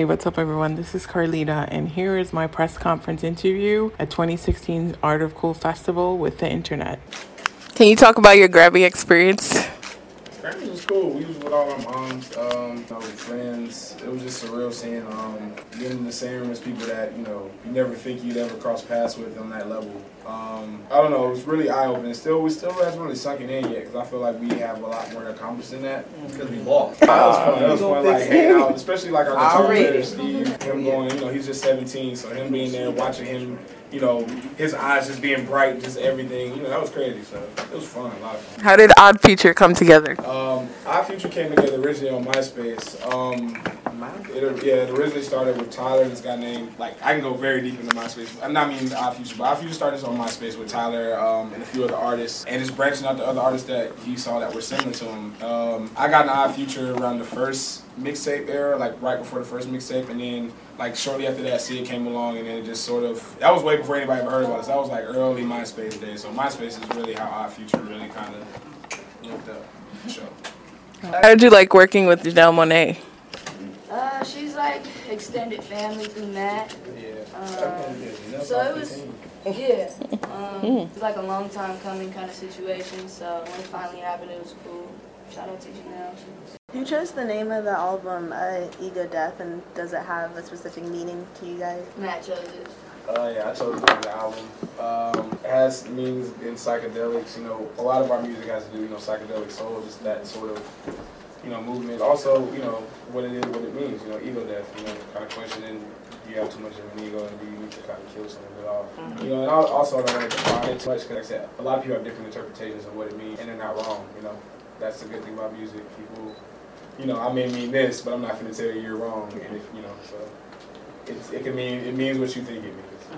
Hey, what's up, everyone? This is Carlita, and here is my press conference interview at 2016 Art of Cool Festival with the internet. Can you talk about your Grammy experience? Grammys was cool. We was with all our moms, um, our friends. It was just surreal seeing um, being in the same room as people that you know you never think you'd ever cross paths with on that level. Um, I don't know. It was really eye opening. Still, we still hasn't really sunk it in yet because I feel like we have a lot more to accomplish than that because we lost. That was fun. That was fun. Like hanging out, especially like our guitar player Steve. Him going, you know, he's just 17, so him being there, watching him you know, his eyes just being bright, just everything. You know, that was crazy. So it was fun, a lot of fun. How did Odd Future come together? Um, Odd Future came together originally on MySpace. Um, it, yeah, it originally started with Tyler and this guy named, like, I can go very deep into MySpace. I'm not mean Odd Future, but Odd Future started on MySpace with Tyler um, and a few other artists, and it's branching out to other artists that he saw that were similar to him. Um, I got an Odd Future around the first mixtape era, like right before the first mixtape, and then like shortly after that, Syd came along, and then it just sort of that was way before anybody ever heard about us. That was like early MySpace days. So MySpace is really how Odd Future really kind of looked up. Show. How did you like working with Janelle Monáe? Uh, she's like extended family through Matt. Um, so it was, yeah, um, it was like a long time coming kind of situation. So when it finally happened, it was cool. Shout out to Janelle. You chose the name of the album, uh, Ego Death, and does it have a specific meaning to you guys? Matt chose it. Uh, yeah, I chose the album. Um, it has meanings in psychedelics. You know, a lot of our music has to do, you know, psychedelic soul, just that sort of, you know, movement. Also, you know, what it is, what it means. You know, ego death. You know, kind of questioning. Do you have too much of an ego, and do you need to kind of kill some of it off? Mm-hmm. You know, and also I don't want to define it too much because, like I said, a lot of people have different interpretations of what it means, and they're not wrong. You know, that's the good thing about music. People you know, I may mean this, but I'm not going to tell you you're wrong. And if, you know, so it's, it can mean it means what you think it means.